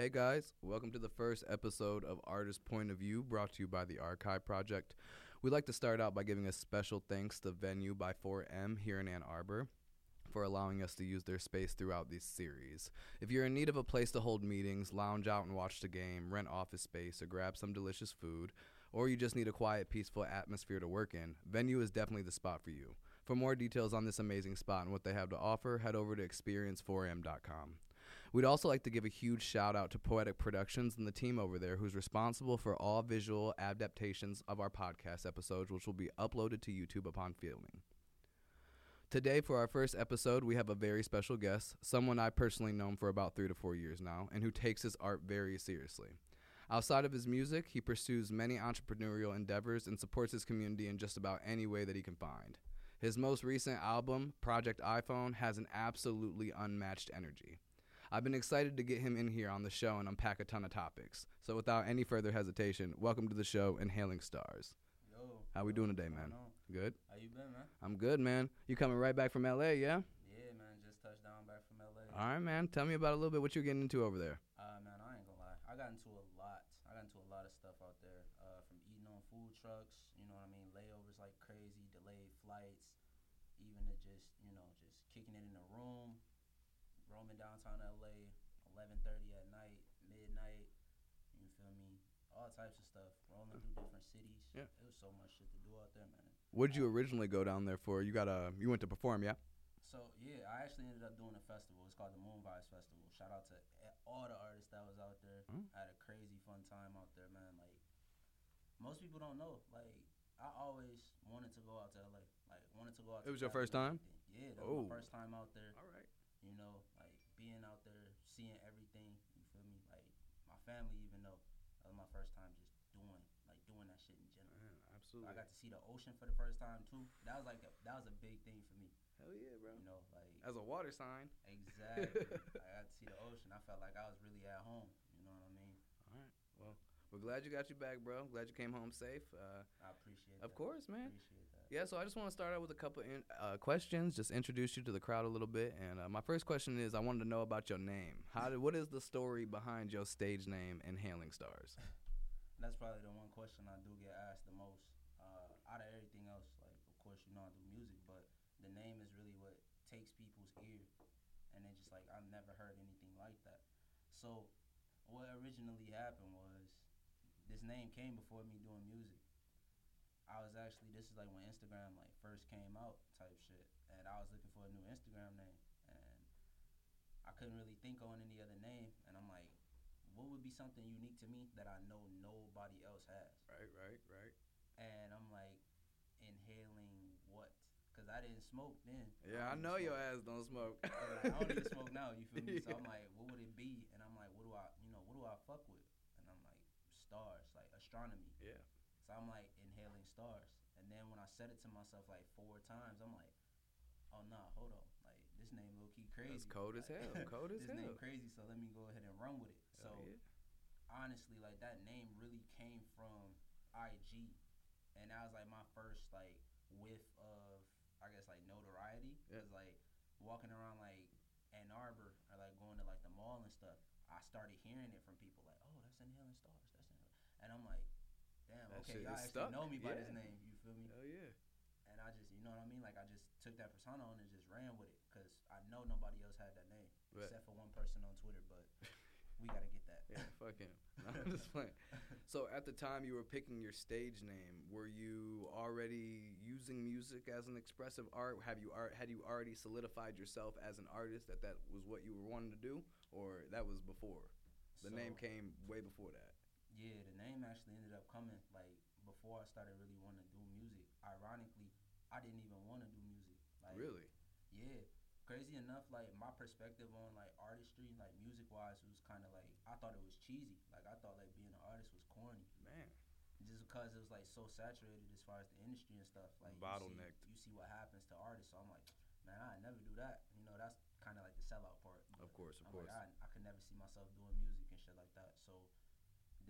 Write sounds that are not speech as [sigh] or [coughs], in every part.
Hey guys, welcome to the first episode of Artist Point of View brought to you by the Archive Project. We'd like to start out by giving a special thanks to Venue by 4M here in Ann Arbor for allowing us to use their space throughout this series. If you're in need of a place to hold meetings, lounge out and watch the game, rent office space, or grab some delicious food, or you just need a quiet, peaceful atmosphere to work in, Venue is definitely the spot for you. For more details on this amazing spot and what they have to offer, head over to experience4m.com. We'd also like to give a huge shout out to Poetic Productions and the team over there who's responsible for all visual adaptations of our podcast episodes, which will be uploaded to YouTube upon filming. Today, for our first episode, we have a very special guest, someone I've personally known for about three to four years now, and who takes his art very seriously. Outside of his music, he pursues many entrepreneurial endeavors and supports his community in just about any way that he can find. His most recent album, Project iPhone, has an absolutely unmatched energy. I've been excited to get him in here on the show and unpack a ton of topics. So without any further hesitation, welcome to the show, Inhaling Stars. Yo. How we doing today, man? Good? How you been, man? I'm good, man. You coming right back from LA, yeah? Yeah, man. Just touched down back from LA. All right, man. Tell me about a little bit what you're getting into over there. Uh, man, I ain't gonna lie. I got into a lot. I got into a lot of stuff out there. Uh, from eating on food trucks, you know what I mean? Layovers like crazy, delayed flights, even to just, you know, just kicking it in a room, roaming downtown LA, 11:30 at night, midnight. You feel me? All types of stuff. Rolling through different cities. Yeah. It was so much shit to do out there, man. What did you originally go down there for? You got a you went to perform, yeah? So yeah, I actually ended up doing a festival. It's called the Moon Vibes Festival. Shout out to all the artists that was out there. Mm. I had a crazy fun time out there, man. Like most people don't know. Like I always wanted to go out to LA. Like wanted to go out. It was your first time? Yeah, that Oh. was my first time out there. All right. You know, like being out there, seeing everything. You feel me? Like my family even know that was my first time just doing like doing that shit in general. absolutely. I got to see the ocean for the first time too. That was like a, that was a big thing for me. Hell yeah, bro. You know, like As a water sign. Exactly. [laughs] I got to see the ocean. I felt like I was really at home. You know what I mean? All right. Well, we're glad you got you back, bro. Glad you came home safe. Uh, I appreciate of that. course, man. Yeah, so I just want to start out with a couple in, uh, questions, just introduce you to the crowd a little bit. And uh, my first question is, I wanted to know about your name. How did, what is the story behind your stage name, Inhaling Stars? [laughs] That's probably the one question I do get asked the most. Uh, out of everything else, like of course you know I do music, but the name is really what takes people's ear, and they're just like I've never heard anything like that. So what originally happened was this name came before me doing music. I was actually this is like when Instagram like first came out type shit, and I was looking for a new Instagram name, and I couldn't really think on any other name, and I'm like, what would be something unique to me that I know nobody else has? Right, right, right. And I'm like, inhaling what? Because I didn't smoke then. Yeah, I don't know even your smoke. ass don't smoke. Like, I don't even [laughs] smoke now. You feel me? So I'm like, what would it be? And I'm like, what do I, you know, what do I fuck with? And I'm like, stars, like astronomy. Yeah. So I'm like stars. And then when I said it to myself like four times, I'm like, oh nah, hold on, like this name low key crazy. That's cold as hell. Cold [laughs] as hell. this name crazy. So let me go ahead and run with it. So yeah. honestly, like that name really came from IG, and that was like my first like whiff of I guess like notoriety. Yeah. Cause like walking around like Ann Arbor or like going to like the mall and stuff, I started hearing it from people like, oh, that's Inhaling Stars, that's Inhaling, and I'm like, That okay, y'all actually stuck. know me by this Yeah. name. You feel me? Hell yeah. And I just, you know what I mean? Like I just took that persona on and just ran with it, cause I know nobody else had that name Right. except for one person on Twitter, but we gotta get that. [laughs] Yeah, fuck him. [laughs] I'm just playing. So at the time you were picking your stage name, were you already using music as an expressive art? Have you ar- had you already solidified yourself as an artist that that was what you were wanting to do, or that was before? The name came way before that. Yeah, the name actually ended up coming like before I started really wanting to do music. Ironically, I didn't even want to do music. Like really? Yeah. Crazy enough, like my perspective on like artistry, like music wise, was kind of like I thought it was cheesy. Like I thought like being an artist was corny, Man. just because it was like so saturated as far as the industry and stuff. Like you see- You see, what happens to artists, so I'm like, man, I never do that. You know, that's kind of like the sellout part. Of course, of I'm course. Like, I, I could never see myself doing music and shit like that. So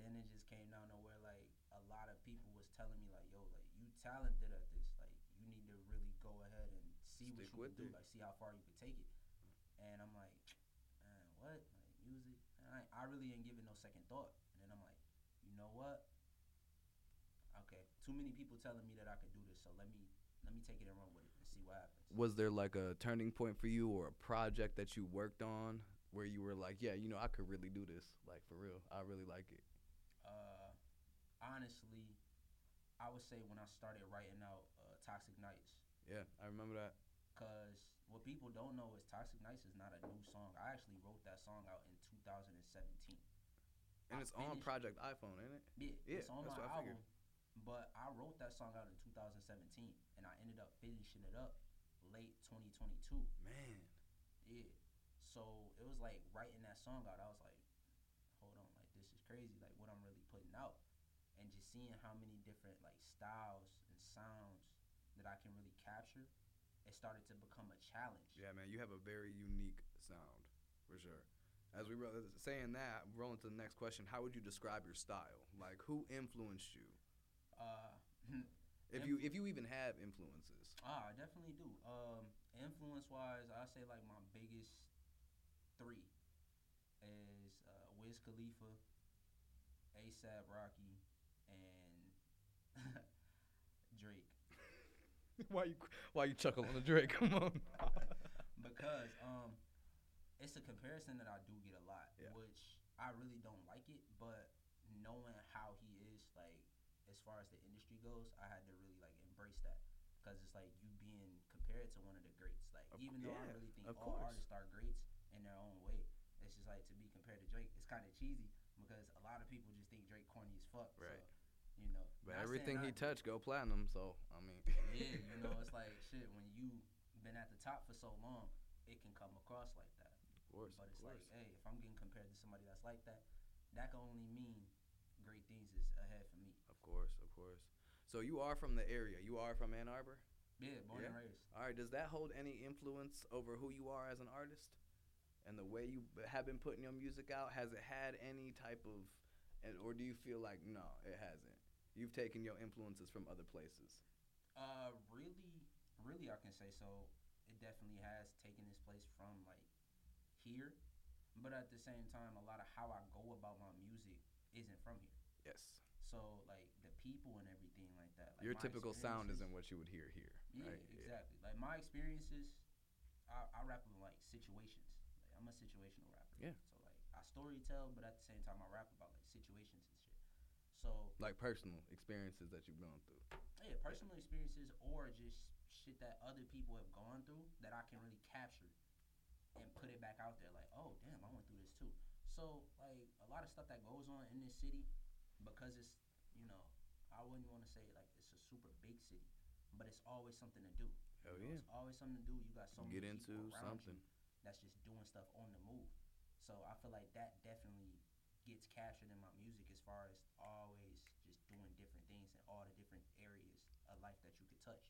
then it just came down to where like a lot of people was telling me like, yo, like you talented at this. Like you need to really go ahead and see Stick what you can do. it. Like see how far you could take it. And I'm like, man, what? Like music? And I, I really ain't giving no second thought. And then I'm like, you know what? Okay, too many people telling me that I could do this, so let me let me take it and run with it and see what happens. Was there like a turning point for you or a project that you worked on where you were like, yeah, you know, I could really do this, like for real. I really like it. Uh, honestly, I would say when I started writing out uh, Toxic Nights, Yeah, I remember that. cause what people don't know is Toxic Nights is not a new song. I actually wrote that song out in 2017. And I it's on Project iPhone, ain't it? Yeah, Yeah, it's on that's my what album. But I wrote that song out in 2017, and I ended up finishing it up late 2022. Man. Yeah. So it was like writing that song out. I was like, hold on, like this is crazy. Like what I'm really putting out, and just seeing how many different like styles and sounds that I can really capture. It started to become a challenge. Yeah, man, you have a very unique sound, for sure. As we ro- saying that, rolling to the next question, how would you describe your style? Like, who influenced you? Uh, [laughs] If you if you even have influences. Ah, I definitely do. Um, influence wise, I say like my biggest three is uh, Wiz Khalifa, ASAP Rocky, and [laughs] Drake. [laughs] why you why you chuckle on the Drake? [laughs] Come on. because um, it's a comparison that I do get a lot, Yeah. which I really don't like it. But knowing how he is, like as far as the industry goes, I had to really like embrace that because it's like you being compared to one of the greats. Like Of- even though I yeah, really think of all course. artists are greats in their own way, it's just like to be compared to Drake. It's kind of cheesy because a lot of people just think Drake corny as fuck. Right. So, But not everything he touched go platinum, so I mean. Yeah, you know, it's [laughs] like shit. When you been at the top for so long, it can come across like that. Of course, But it's course. like, hey, if I'm getting compared to somebody that's like that, that can only mean great things is ahead for me. Of course, of course. So you are from the area. You are from Ann Arbor. Yeah, born Yeah. and raised. All right. Does that hold any influence over who you are as an artist, and the way you have been putting your music out? Has it had any type of, or do you feel like no, it hasn't? You've taken your influences from other places. Uh, really, really, I can say so. It definitely has taken its place from like here, but at the same time, a lot of how I go about my music isn't from here. Yes. So like the people and everything like that. Like your typical sound isn't what you would hear here. Yeah, right? exactly. Like my experiences, I, I rap in like situations. Like I'm a situational rapper. Yeah. So like I story tell, but at the same time I rap about like situations. So Like personal experiences that you've gone through. yeah, personal experiences or just shit that other people have gone through that I can really capture and put it back out there. Like, oh damn, I went through this too. So like a lot of stuff that goes on in this city, because it's you know I wouldn't want to say like it's a super big city, but it's always something to do. Hell You know, yeah. It's always something to do. You got so Get many into something. that's just doing stuff on the move. So I feel like that definitely gets captured in my music as far as always just doing different things in all the different areas of life that you could touch.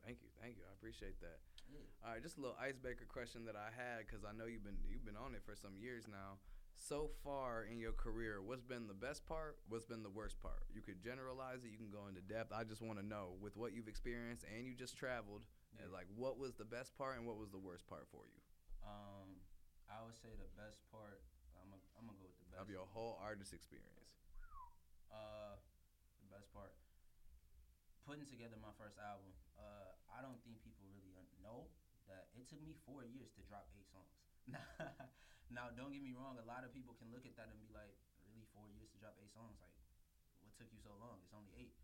Thank you, thank you. I appreciate that. Yeah. All right, just a little icebreaker question that I had because I know you've been you've been on it for some years now. So far in your career, what's been the best part? What's been the worst part? You could generalize it. You can go into depth. I just want to know with what you've experienced and you just traveled, Yeah. and like what was the best part and what was the worst part for you Um, I would say the best part. I'm gonna I'm gonna go with the best. Of your whole artist experience? Uh, the best part. Putting together my first album. Uh, I don't think people really know that it took me four years to drop eight songs. [laughs] now, don't get me wrong. A lot of people can look at that and be like, "Really, four years to drop eight songs? Like, what took you so long? It's only eight.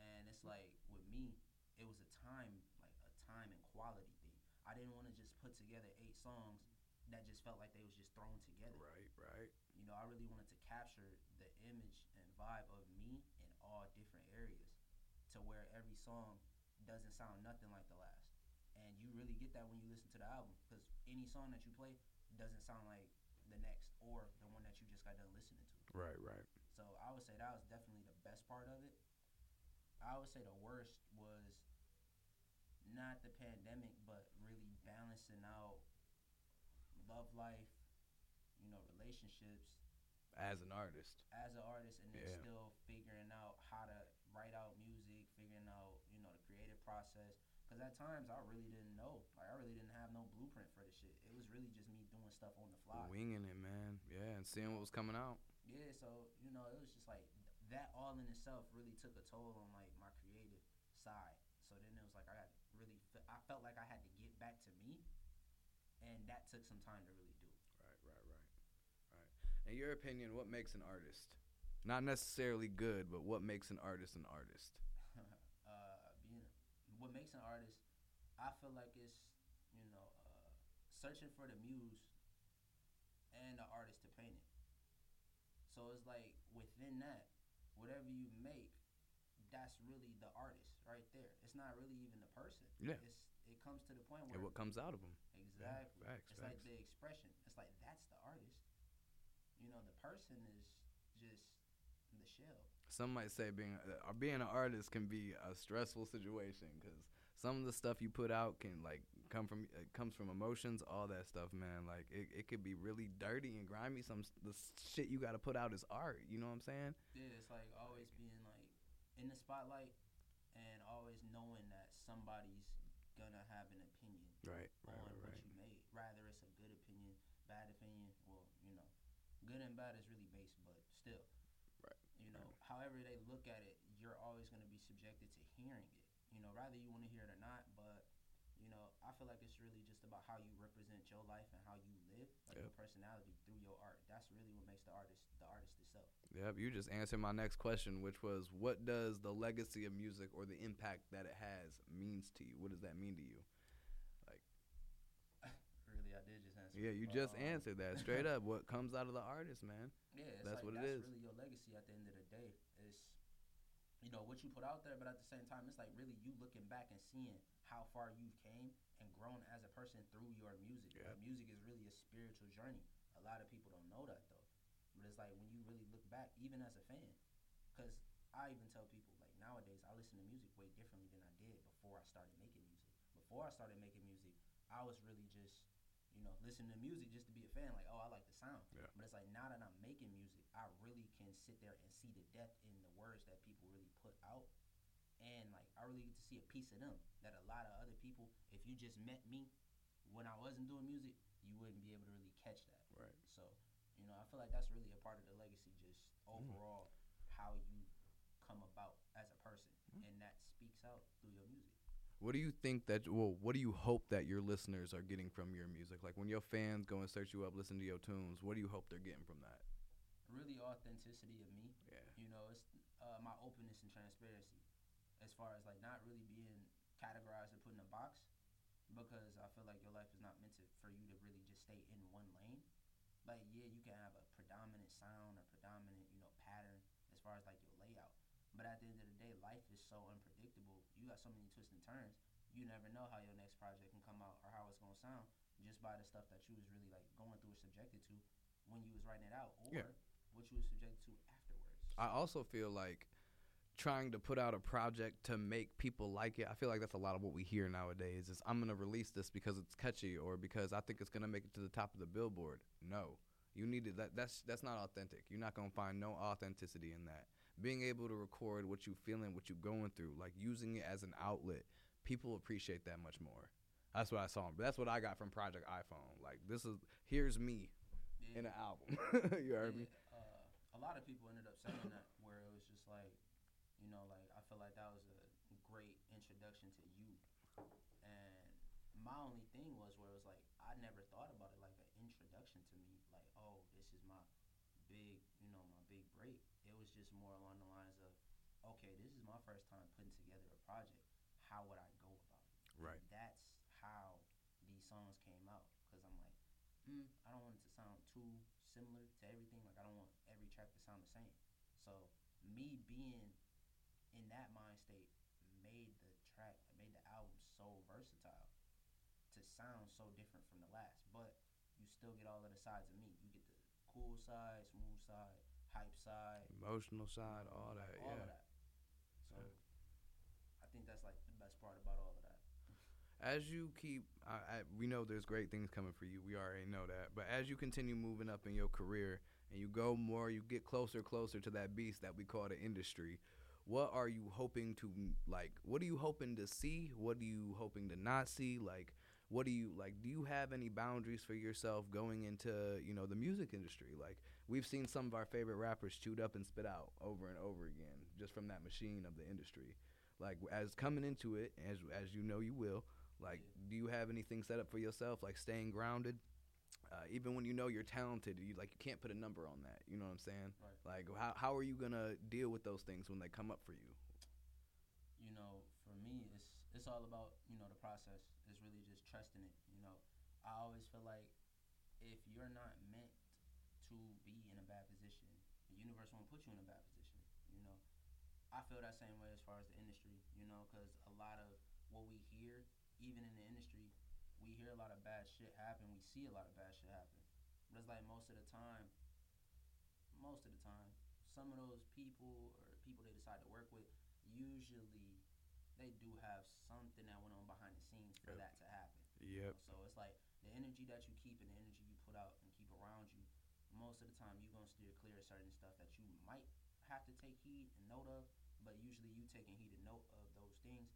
And it's like with me, it was a time, like a time and quality thing. I didn't want to just put together eight songs that just felt like they was just thrown together. Right, right. I really wanted to capture the image and vibe of me in all different areas to where every song doesn't sound nothing like the last. And you really get that when you listen to the album because any song that you play doesn't sound like the next or the one that you just got done listening to. Right, right. So I would say that was definitely the best part of it. I would say the worst was not the pandemic, but really balancing out love life, you know, relationships, As an artist. as an artist and then Yeah. still figuring out how to write out music, figuring out, you know, the creative process. Because at times I really didn't know. Like I really didn't have no blueprint for the shit. It was really just me doing stuff on the fly. Winging it, man. Yeah, and seeing what was coming out. Yeah, so you know, it was just like that all in itself really took a toll on like my creative side. So then it was like I had really, fe- I felt like I had to get back to me, and that took some time to really do. Right, right, right, right. In your opinion, what makes an artist? Not necessarily good, but what makes an artist an artist? [laughs] uh, being what makes an artist, I feel like it's you know uh, searching for the muse and the artist to paint it. So it's like within that, whatever you make, that's really the artist right there. It's not really even the person. Yeah. It's it comes to the point where what comes out of them? exactly. facts, it's like the expression. It's like that's the artist. You know, the person is just the shell. Some might say being uh, being an artist can be a stressful situation because some of the stuff you put out can like come from it comes from emotions, all that stuff, man. Like it, it could be really dirty and grimy. Some the shit you got to put out is art. You know what I'm saying? Yeah, it's like always being like in the spotlight and always knowing that somebody's gonna have an opinion Right, on what you made. Rather it's a good opinion, bad opinion. Well, you know, good and bad is really base, but still. Right, You know, however they look at it, you're always gonna be subjected to hearing it. You know, rather you wanna hear it or not, but you know, I feel like it's really just about how you represent your life and how you live, like Yep. your personality through your art. That's really what makes the artist the artist itself. Yep, you just answered my next question, which was, what does the legacy of music or the impact that it has means to you? What does that mean to you? Really, I did just answer. Yeah, you just um, answered that [laughs] straight up. What comes out of the artist, man? Yeah, it's That's like, what it that's is. really your legacy at the end of the day. It's you know what you put out there, but at the same time, it's like really you looking back and seeing how far you've came and grown as a person through your music. Yep. Like, music is really a spiritual journey. A lot of people don't know that though, but it's like when you really look back, even as a fan, because I even tell people like nowadays I listen to music way differently than I did before I started making music. Before I started making music, I was really just you know listening to music just to be a fan. Like oh I like the sound. Yeah. But it's like now that I'm making music, I really can sit there and see the depth in the words that people really put out. And like I really get to see a piece of them that a lot of other people, if you just met me when I wasn't doing music, you wouldn't be able to really catch that. Right. So, you know, I feel like that's really a part of the legacy, just mm-hmm. overall how you come about as a person. And that speaks out through your music. What do you think that? Well, what do you hope that your listeners are getting from your music? Like when your fans go and search you up, listen to your tunes. What do you hope they're getting from that? Really authenticity of me. Yeah. You know, it's uh, my openness and transparency, as far as like not really being categorized or put in a box, because I feel like your life is not meant to for you to really just stay in one lane. Like yeah, you can have a predominant sound or predominant you know pattern as far as like your layout, but at the end of the day, life is so unpredictable. You got so many twists and turns. You never know how your next project can come out or how it's gonna sound just by the stuff that you was really like going through or subjected to when you was writing it out, or Yeah. what you was subjected to afterwards. I also feel like trying to put out a project to make people like it. I feel like that's a lot of what we hear nowadays. Is I'm gonna release this because it's catchy or because I think it's gonna make it to the top of the billboard. No, you need to, that. That's that's not authentic. You're not gonna find no authenticity in that. Being able to record what you're feeling, what you're going through, like using it as an outlet, people appreciate that much more. That's what I saw. That's what I got from Project iPhone. Like this is here's me Yeah. in an album. [laughs] you heard me? Uh, a lot of people ended up saying that where it was just like, you know, like I feel like that was a great introduction to you. And my only thing was where it was like I never thought about it like an introduction to me, like oh this is my big, you know, my big break. It was just more along the lines of, okay, this is my first time putting together a project. How would I go about it? Right. And that's how these songs came out because I'm like, mm, I don't want it to sound too similar to everything. Like I don't want every track to sound the same. So me being in that mind state made the track, made the album so versatile to sound so different from the last. But you still get all of the sides of me. You get the cool side, smooth side, hype side, Emotional side, all that. all yeah. of that. So I think that's like the best part about all of that. as you keep I, I, we know there's great things coming for you we already know that but as you continue moving up in your career and you go more you get closer closer to that beast that we call the industry what are you hoping to like? What are you hoping to see? What are you hoping to not see? Like, what do you like? Do you have any boundaries for yourself going into you know the music industry? Like, we've seen some of our favorite rappers chewed up and spit out over and over again just from that machine of the industry. Like, as coming into it, as as you know, you will. Like, do you have anything set up for yourself? Like staying grounded, uh, even when you know you're talented, you like you can't put a number on that. You know what I'm saying? Right. Like, how how are you gonna deal with those things when they come up for you? you know, for me, it's it's all about you know the process. It's really just trusting it. You know, I always feel like if you're not meant to be in a bad position, the universe won't put you in a bad position. You know, I feel that same way as far as the industry. You know, because a lot of what we hear, even in the industry, we hear a lot of bad shit happen. We see a lot of bad shit happen. But it's like most of the time, most of the time, some of those people or people they decide to work with, usually they do have something that went on behind the scenes for Yep. that to happen. Yep. So it's like the energy that you keep and the energy you put out and keep around you. Most of the time, you're gonna steer clear of certain stuff that you might have to take heed and note of. But usually, you taking heed and note of those things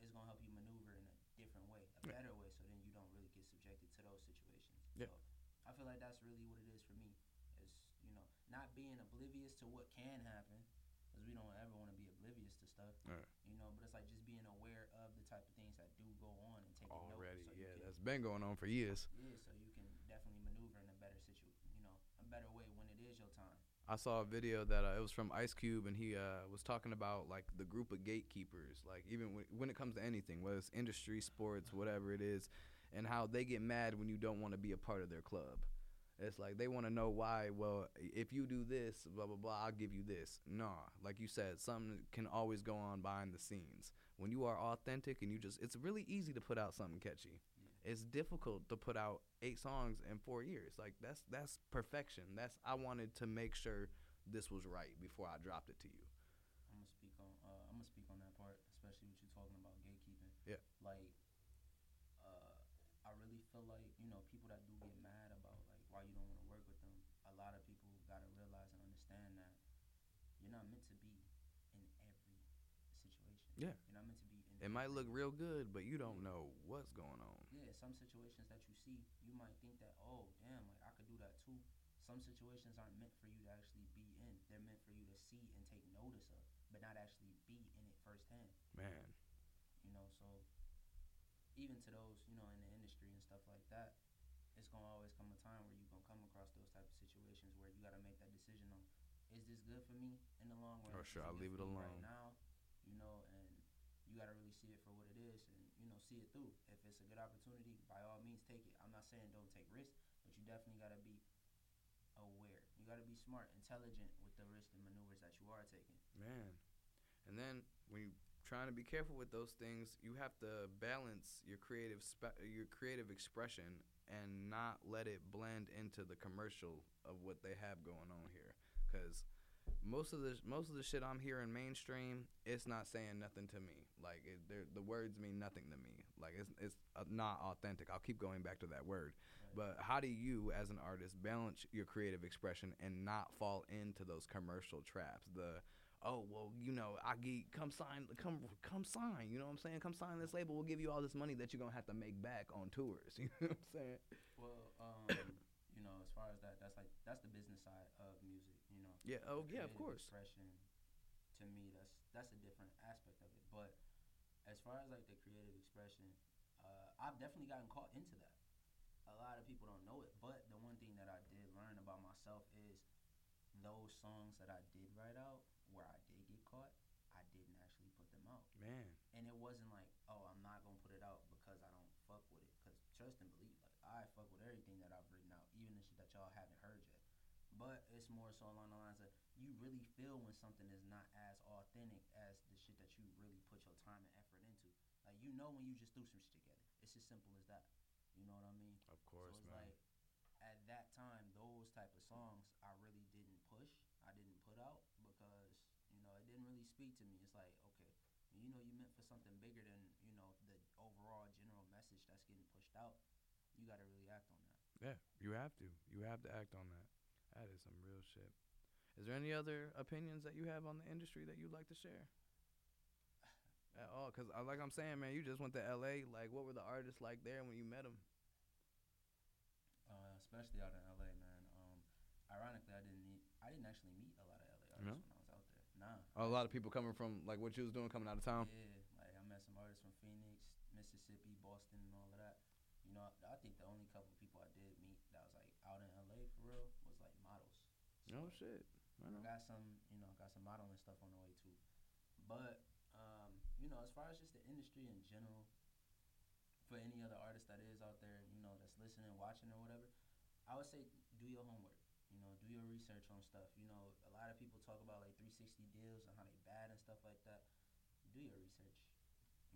is gonna help you maneuver in a different way, a Yeah. better way. So then you don't really get subjected to those situations. Yeah. So I feel like that's really what it is for me. Is you know not being oblivious to what can happen, because we don't ever want to be oblivious to stuff. Right. You know, but it's like just being aware of the type of things that do go on and taking note. Already, so yeah, can- that's been going on for years. yeah, so you can definitely maneuver in a better situation, you know, a better way when it is your time. I saw a video that uh, it was from Ice Cube, and he uh, was talking about like the group of gatekeepers, like even when, when it comes to anything, whether it's industry, sports, whatever it is, and how they get mad when you don't want to be a part of their club. It's like they want to know why. Well, if you do this, blah blah blah, I'll give you this. Nah, like you said, something can always go on behind the scenes. When you are authentic and you just, it's really easy to put out something catchy. It's difficult to put out eight songs in four years. Like that's that's perfection. That's I wanted to make sure this was right before I dropped it to you. I'm gonna speak on, uh, I'm gonna speak on that part, especially what you're talking about gatekeeping. Yeah. Like, uh, I really feel like you know people that do get mad about like why you don't want to work with them. A lot of people gotta realize and understand that you're not meant to be in every situation. Yeah. You're not meant to be in. It might look real good, but you don't know what's going on. Some situations that you see, you might think that, oh, damn, like I could do that too. Some situations aren't meant for you to actually be in. They're meant for you to see and take notice of, but not actually be in it firsthand. Man, You know, so even to those, you know, in the industry and stuff like that, it's gonna always come a time where you're gonna come across those type of situations where you gotta make that decision on, is this good for me in the long run? Oh, is sure, I'll leave it alone. right now. You know, and you gotta really see it for what it is, and you know, see it through. If it's a good opportunity, by all means, take it. I'm not saying don't take risks, but you definitely gotta be aware. You gotta be smart, intelligent with the risks and maneuvers that you are taking. man. And then when you trying to be careful with those things, you have to balance your creative spe- your creative expression and not let it blend into the commercial of what they have going on here. Cause most of the most of the shit I'm hearing mainstream, it's not saying nothing to me. Like it, the words mean nothing to me. Like it's it's uh, not authentic. I'll keep going back to that word. But how do you, as an artist, balance your creative expression and not fall into those commercial traps? The oh well, you know, I get come sign, come come sign. You know what I'm saying? Come sign this label. We'll give you all this money that you're gonna have to make back on tours. [laughs] You know what I'm saying? Well, um, you know, as far as that, that's the business side of music. You know. Yeah. Oh yeah, of course. Expression, to me, that's that's a different aspect of it. But as far as like the creative expression, uh, I've definitely gotten caught into that. A lot of people don't know it, but the one thing that I did learn about myself is those songs that I did write out, where I did get caught, I didn't actually put them out Man. and it wasn't like, oh, I'm not gonna put it out because I don't fuck with it. Cause trust and believe, like I fuck with everything that I've written out, even the shit that y'all haven't heard yet. But it's more so along the lines of you really feel when something is not as authentic as the shit that you really put your time and effort into. Like you know when you just threw some shit together. It's as simple as that. You know what I mean? Of so course, it's man. like at that time, those type of songs I really didn't push. I didn't put out because you know it didn't really speak to me. It's like okay, you know you meant for something bigger than you know the overall general message that's getting pushed out. You got to really act on that. Yeah, you have to. You have to act on that. That is some real shit. Is there any other opinions that you have on the industry that you'd like to share? [sighs] At all, cause I, like I'm saying, man, you just went to L.A. Like, what were the artists like there when you met them? Uh, especially out in LA, man. Um, ironically, I didn't meet. I didn't actually meet a lot of LA artists No? when I was out there. Nah. A lot of people coming from like what you was doing coming out of town. Yeah, like I met some artists from Phoenix, Mississippi, Boston, and all of that. You know, I think the only couple people I did meet that was like out in LA for real was like models. So, Oh shit! I I know. got some, you know, got some modeling stuff on the way too. But um, you know, as far as just the industry in general, for any other artist that is out there, you know, that's listening, watching, or whatever, I would say do your homework. You know, do your research on stuff. You know, a lot of people talk about like 360 deals and how they bad and stuff like that. Do your research.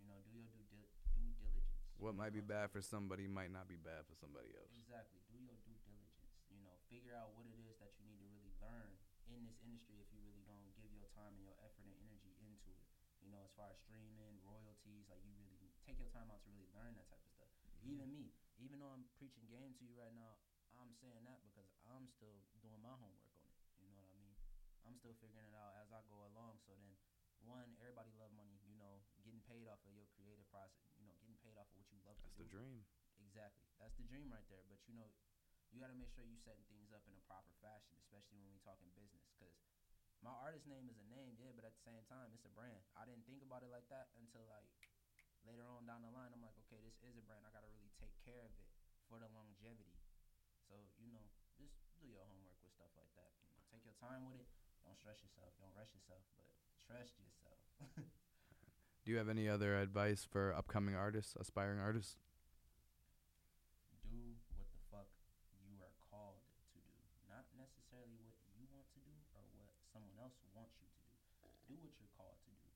You know, do your due, dil- due diligence. What might be bad for somebody might not be bad for somebody else. Exactly. Do your due diligence. You know, figure out what it is that you need to really learn in this industry if you really gonna give your time and your effort and energy into it. You know, as far as streaming, royalties, like you really take your time out to really learn that type of stuff. Even me, even though I'm preaching game to you right now, I'm saying that because I'm still doing my homework on it. You know what I mean? I'm still figuring it out as I go along. So then, one, everybody love money. You know, getting paid off of your creative process. You know, getting paid off of what you love That's to the dream. Exactly. That's the dream right there. But you know, you got to make sure you setting things up in a proper fashion, especially when we talking business. Because my artist name is a name, yeah, but at the same time, it's a brand. I didn't think about it like that until like later on down the line. I'm like, okay, this is a brand. I got to really take care of it for the longevity. So you know, just do your homework with stuff like that. You know, take your time with it. Don't stress yourself. Don't rush yourself, but trust yourself. [laughs] Do you have any other advice for upcoming artists, aspiring artists? do what the fuck you are called to do. Not necessarily what you want to do or what someone else wants you to do. Do what you're called to do.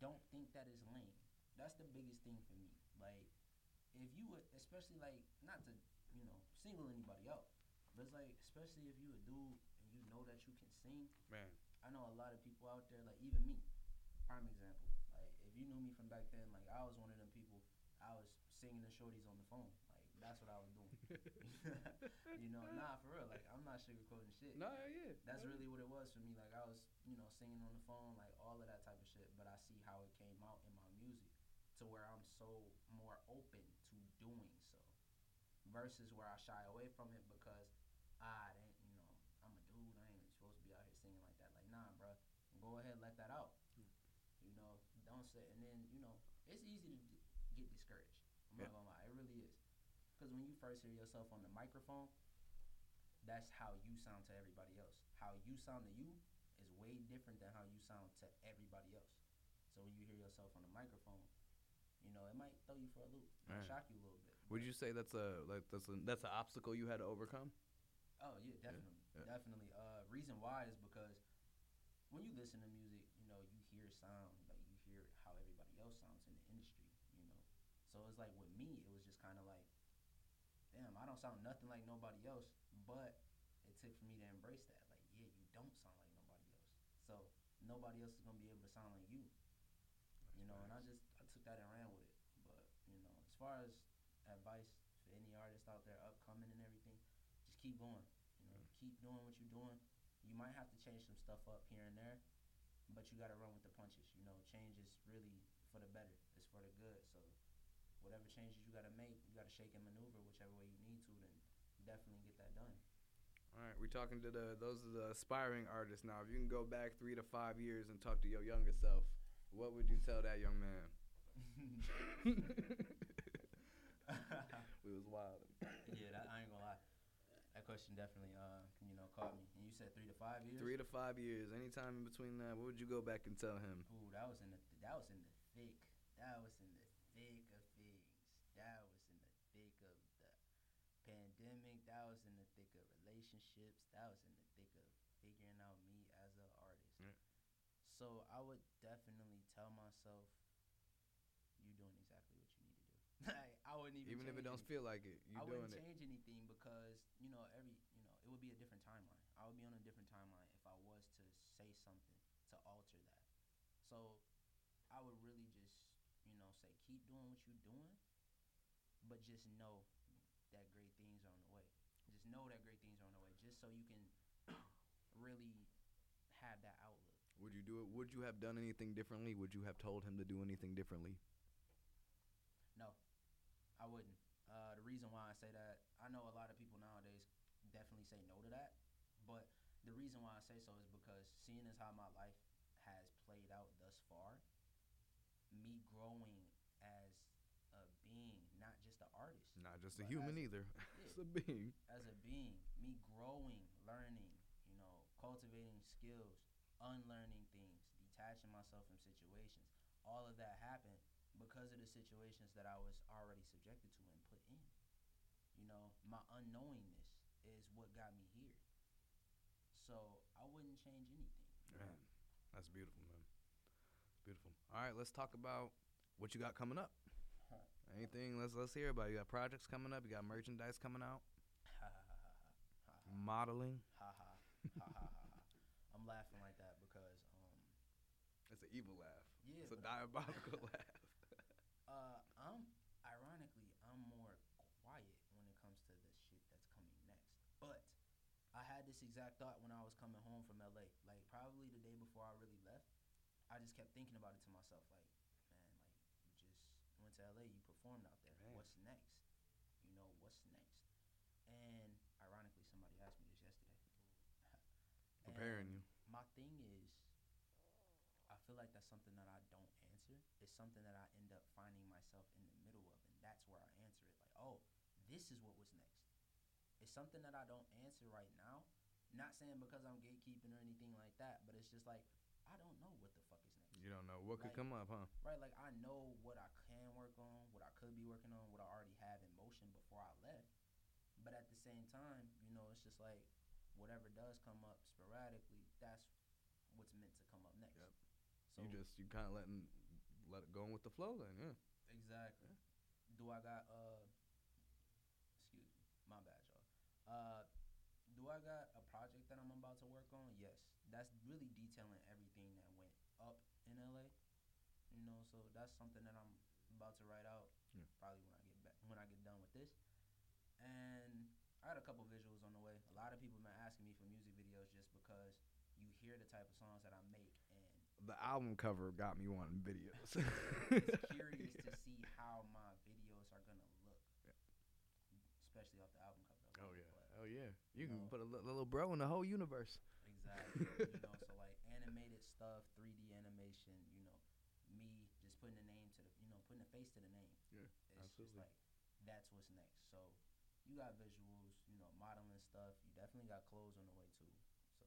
Don't think that is lame. That's the biggest thing for me. Like, if you would, especially like, not to, you know, single anybody out, but it's like, especially if you a dude and you know that you can sing, Man, I know a lot of people out there, like even me. Prime example. Like if you knew me from back then, like I was one of them people. I was singing to shorties on the phone. Like that's what I was doing. You know, [laughs] nah, for real. Like I'm not sugarcoating shit. no, yeah, That's really what it was for me. Like I was, you know, singing on the phone, like all of that type of shit. But I see how it came out in my music, to where I'm so more open to doing so, versus where I shy away from it because ah, it ain't, you know, I'm a dude. I ain't supposed to be out here singing like that. Like nah, bro, go ahead, let that out. You know, don't say. And then you know, it's easy to d- get discouraged. I'm Yeah. not gonna lie, it really is. Because when you first hear yourself on the microphone, that's how you sound to everybody else. How you sound to you is way different than how you sound to everybody else. So when you hear yourself on the microphone, you know, it might throw you for a loop, Right. shock you a little bit. Would you say that's a like that's a that's an obstacle you had to overcome? Oh yeah, definitely, yeah. definitely. Uh, reason why is because when you listen to music, you know, you hear sound, like you hear how everybody else sounds in the industry, you know. So it's like with me, it was just kind of like, damn, I don't sound nothing like nobody else, but it took for me to embrace that. Like, yeah, you don't sound like nobody else, so nobody else is gonna be able to sound like you, you know. And I just I took that and ran with it. But you know, as far as advice for any artist out there upcoming and everything, just keep going. You know, mm. keep doing what you're doing. You might have to change some stuff up here and there, but you got to run with the punches. You know, change is really for the better. It's for the good. So, whatever changes you got to make, you got to shake and maneuver whichever way you need to. Then definitely get that done. All right, we're talking to the those are the aspiring artists now. If you can go back three to five years and talk to your younger self, what would you tell that young man? [laughs] [laughs] we was wild. yeah, that, I ain't gonna lie. That question definitely, uh, you know, caught me. And you said three to five years. Three to five years. Anytime in between that, what would you go back and tell him? Ooh, that was in the that was in the thick. That was in the thick of things. That was in the thick of the pandemic. That was in the thick of relationships. That was in the thick of figuring out me as an artist. Yeah. So I would definitely tell myself, "You doing exactly what you need to do." [laughs] like, I wouldn't even Even if it don't anything. feel like it, you I wouldn't it. change anything because you know every you know it would be a different timeline. I would be on a different timeline if I was to say something to alter that. So I would really just you know say keep doing what you're doing, but just know that great things are on the way. Just know that great things are on the way. Just so you can [coughs] really have that outlook. Would you do it? Would you have done anything differently? Would you have told him to do anything differently? No, I wouldn't. Uh, the reason why I say that, I know a lot of people nowadays definitely say no to that, but the reason why I say so is because seeing as how my life has played out thus far, me growing as a being, not just an artist, Not just a human as- either. [laughs] yeah. it's a being. as a being, me growing, learning, you know, cultivating skills, unlearning things, detaching myself from situations. All of that happened because of the situations that I was already subjected to and put in. You know, my unknowingness is what got me here. So I wouldn't change anything. know? Man, that's beautiful, man. Beautiful. All right, let's talk about what you got coming up. [laughs] Anything? Let's let's hear about. it. You got projects coming up. You got merchandise coming out. [laughs] Ha ha ha ha ha ha. Modeling. I'm laughing like that because um It's an evil laugh. yeah, It's a diabolical [laughs] laugh. [laughs] Uh, I'm ironically I'm more quiet when it comes to the shit that's coming next. But I had this exact thought when I was coming home from LA. Like probably the day before I really left, I just kept thinking about it to myself. Like, man, like you just went to LA, you performed out there. Man. What's next? You know what's next? And ironically, somebody asked me this yesterday. [laughs] Preparing you. My thing is, I feel like that's something that I don't answer. It's something that I end up finding myself in the middle of, and that's where I answer it. Like, oh, this is what was next. It's something that I don't answer right now. Not saying because I'm gatekeeping or anything like that, but it's just like I don't know what the fuck is next. You don't know what could come up, huh? Right? Like I know what I can work on, what I could be working on, what I already have in motion before I left. But at the same time, you know, it's just like whatever does come up sporadically, that's what's meant to come up next. Yep. So you just you kind of letting let it go with the flow, then, yeah. exactly. Do I got uh? Excuse me, my bad, y'all. Uh, do I got a project that I'm about to work on? Yes, that's really detailing everything that went up in LA. You know, so that's something that I'm about to write out. Yeah. Probably when I get back when I get done with this. And I had a couple visuals on the way. A lot of people been asking me for music videos just because you hear the type of songs that I make The album cover got me wanting videos. [laughs] it's curious to see how my videos are gonna look. Yeah. Especially off the album cover. Oh alone, yeah, but- oh yeah. You you can know. put a li- little bro in the whole universe. Exactly. you [laughs] know, so like animated stuff, 3D animation, you know, me just putting a name to the, you know, putting a face to the name. Yeah, It's absolutely. just like that's what's next. So you got visuals, you know, modeling stuff. You definitely got clothes on the way too. So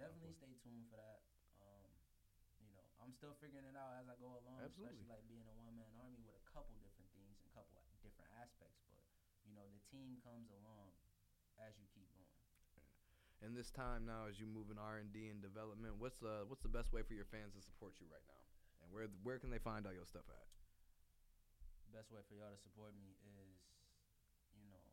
definitely stay tuned for that. I'm still figuring it out as I go along, Absolutely. especially like being a one man army with a couple different things and couple different aspects. But you know, the team comes along as you keep going. And this time now, as you move in R and D and development, what's the what's the best way for your fans to support you right now? And where where can they find all your stuff at? best way for y'all to support me is, you know,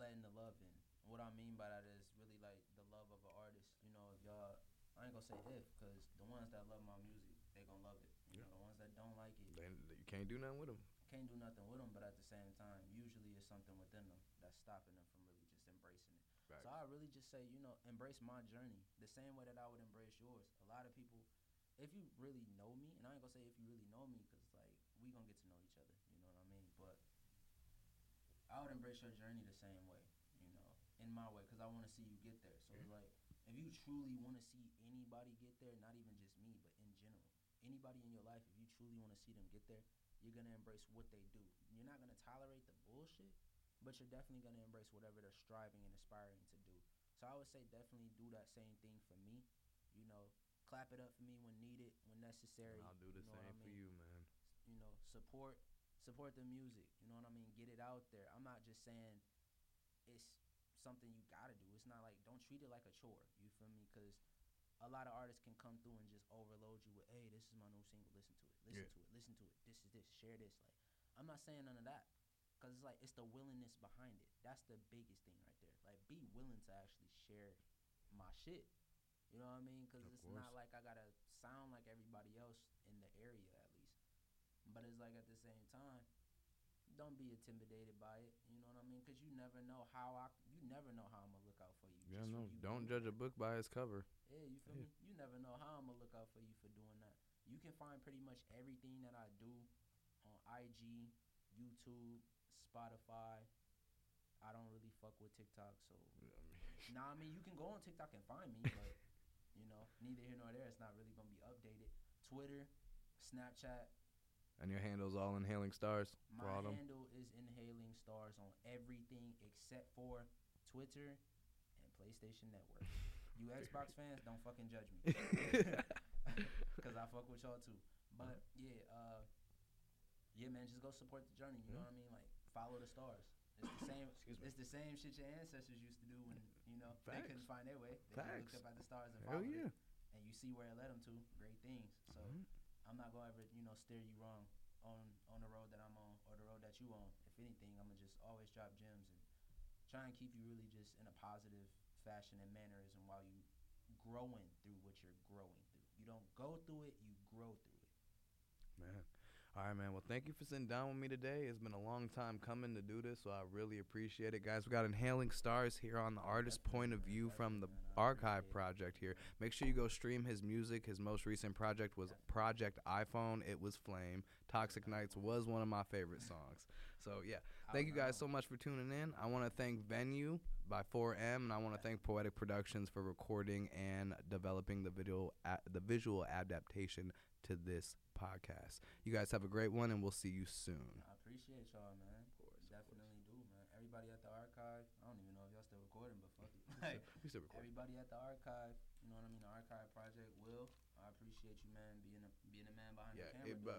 letting the love in. What I mean by that is really like the love of an artist. You know, if y'all, I ain't gonna say if, cause the ones that love my music, they gonna love it. You Yeah. know, the ones that don't like it, They, you can't do nothing with them. can't do nothing with them. But at the same time, usually it's something within them that's stopping them from really just embracing it. So I really just say, you know, embrace my journey the same way that I would embrace yours. A lot of people, if you really know me, and I ain't gonna say if you really know me, cause like we gonna get to know each other. You know what I mean? But I would embrace your journey the same way, you know, in my way, cause I want to see you get there. So it's like, if you truly want to see anybody get there, not even just me, but in general, anybody in your life, if you truly want to see them get there, you're gonna embrace what they do. You're not gonna tolerate the bullshit, but you're definitely gonna embrace whatever they're striving and aspiring to do. So I would say definitely do that same thing for me. You know, clap it up for me when needed, when necessary. And I'll do the you know same I for you, man. you know, support support the music. You know what I mean? Get it out there. I'm not just saying it's something you gotta do. It's not like don't treat it like a chore. You feel me? Because a lot of artists can come through and just overload you with, "Hey, this is my new single. Listen to it. Listen Yeah. to it. Listen to it. This is this. Share this." Like, I'm not saying none of that. Cause it's like it's the willingness behind it. That's the biggest thing right there. Like, be willing to actually share my shit. You know what I mean? Cause Of it's course. not like I gotta sound like everybody else in the area at least. But it's like at the same time, don't be intimidated by it. You know what I mean? Because you never know how I, you never know how I'm gonna look out for you. Yeah, no, you don't judge a book by its cover. Yeah, you feel me? You never know how I'm gonna look out for you for doing that. You can find pretty much everything that I do on IG, YouTube, Spotify. I don't really fuck with TikTok, so [laughs] nah. I mean, you can go on TikTok and find me, but [laughs] you know, neither here nor there. It's not really gonna be updated. Twitter, Snapchat. And your handle's all inhaling stars. My handle is inhaling stars on everything except for Twitter and PlayStation Network. [laughs] you Xbox fans, don't fucking judge me. [laughs] [laughs] Cause I fuck with y'all too. But yeah, uh, yeah, man, just go support the journey. You know what I mean? Like follow the stars. It's the same. It's the same shit your ancestors used to do when you know they couldn't find their way. They Facts. looked up at the stars and Hell followed yeah. it, and you see where it led them to. Great things. So Mhm. I'm not gonna ever you know steer you wrong on on the road that I'm on or the road that you on. If anything, I'm gonna just always drop gems try and keep you really just in a positive fashion and mannerism while you growing through what you're growing through. You don't go through it, you grow through it. Man. All right, man. Well, thank you for sitting down with me today. It's been a long time coming to do this, so I really appreciate it, guys. We got Inhaling Stars here on the Artist Point of View from the Archive Project here. Make sure you go stream his music. His most recent project was Project iPhone. It was Flame. Toxic Nights was one of my favorite songs. So yeah, thank you guys so much for tuning in. I want to thank Venue by 4M, and I want to thank Poetic Productions for recording and developing the video, a- the visual adaptation to this podcast. You guys have a great one, and we'll see you soon. I appreciate y'all, man. Of course, Definitely do, man. Everybody at the archive. I don't even know if y'all still recording, but fuck it. [laughs] Like, We still recording. everybody at the archive. You know what I mean? The archive project. Will I appreciate you, man, being a being a man behind Yeah, the camera. uh,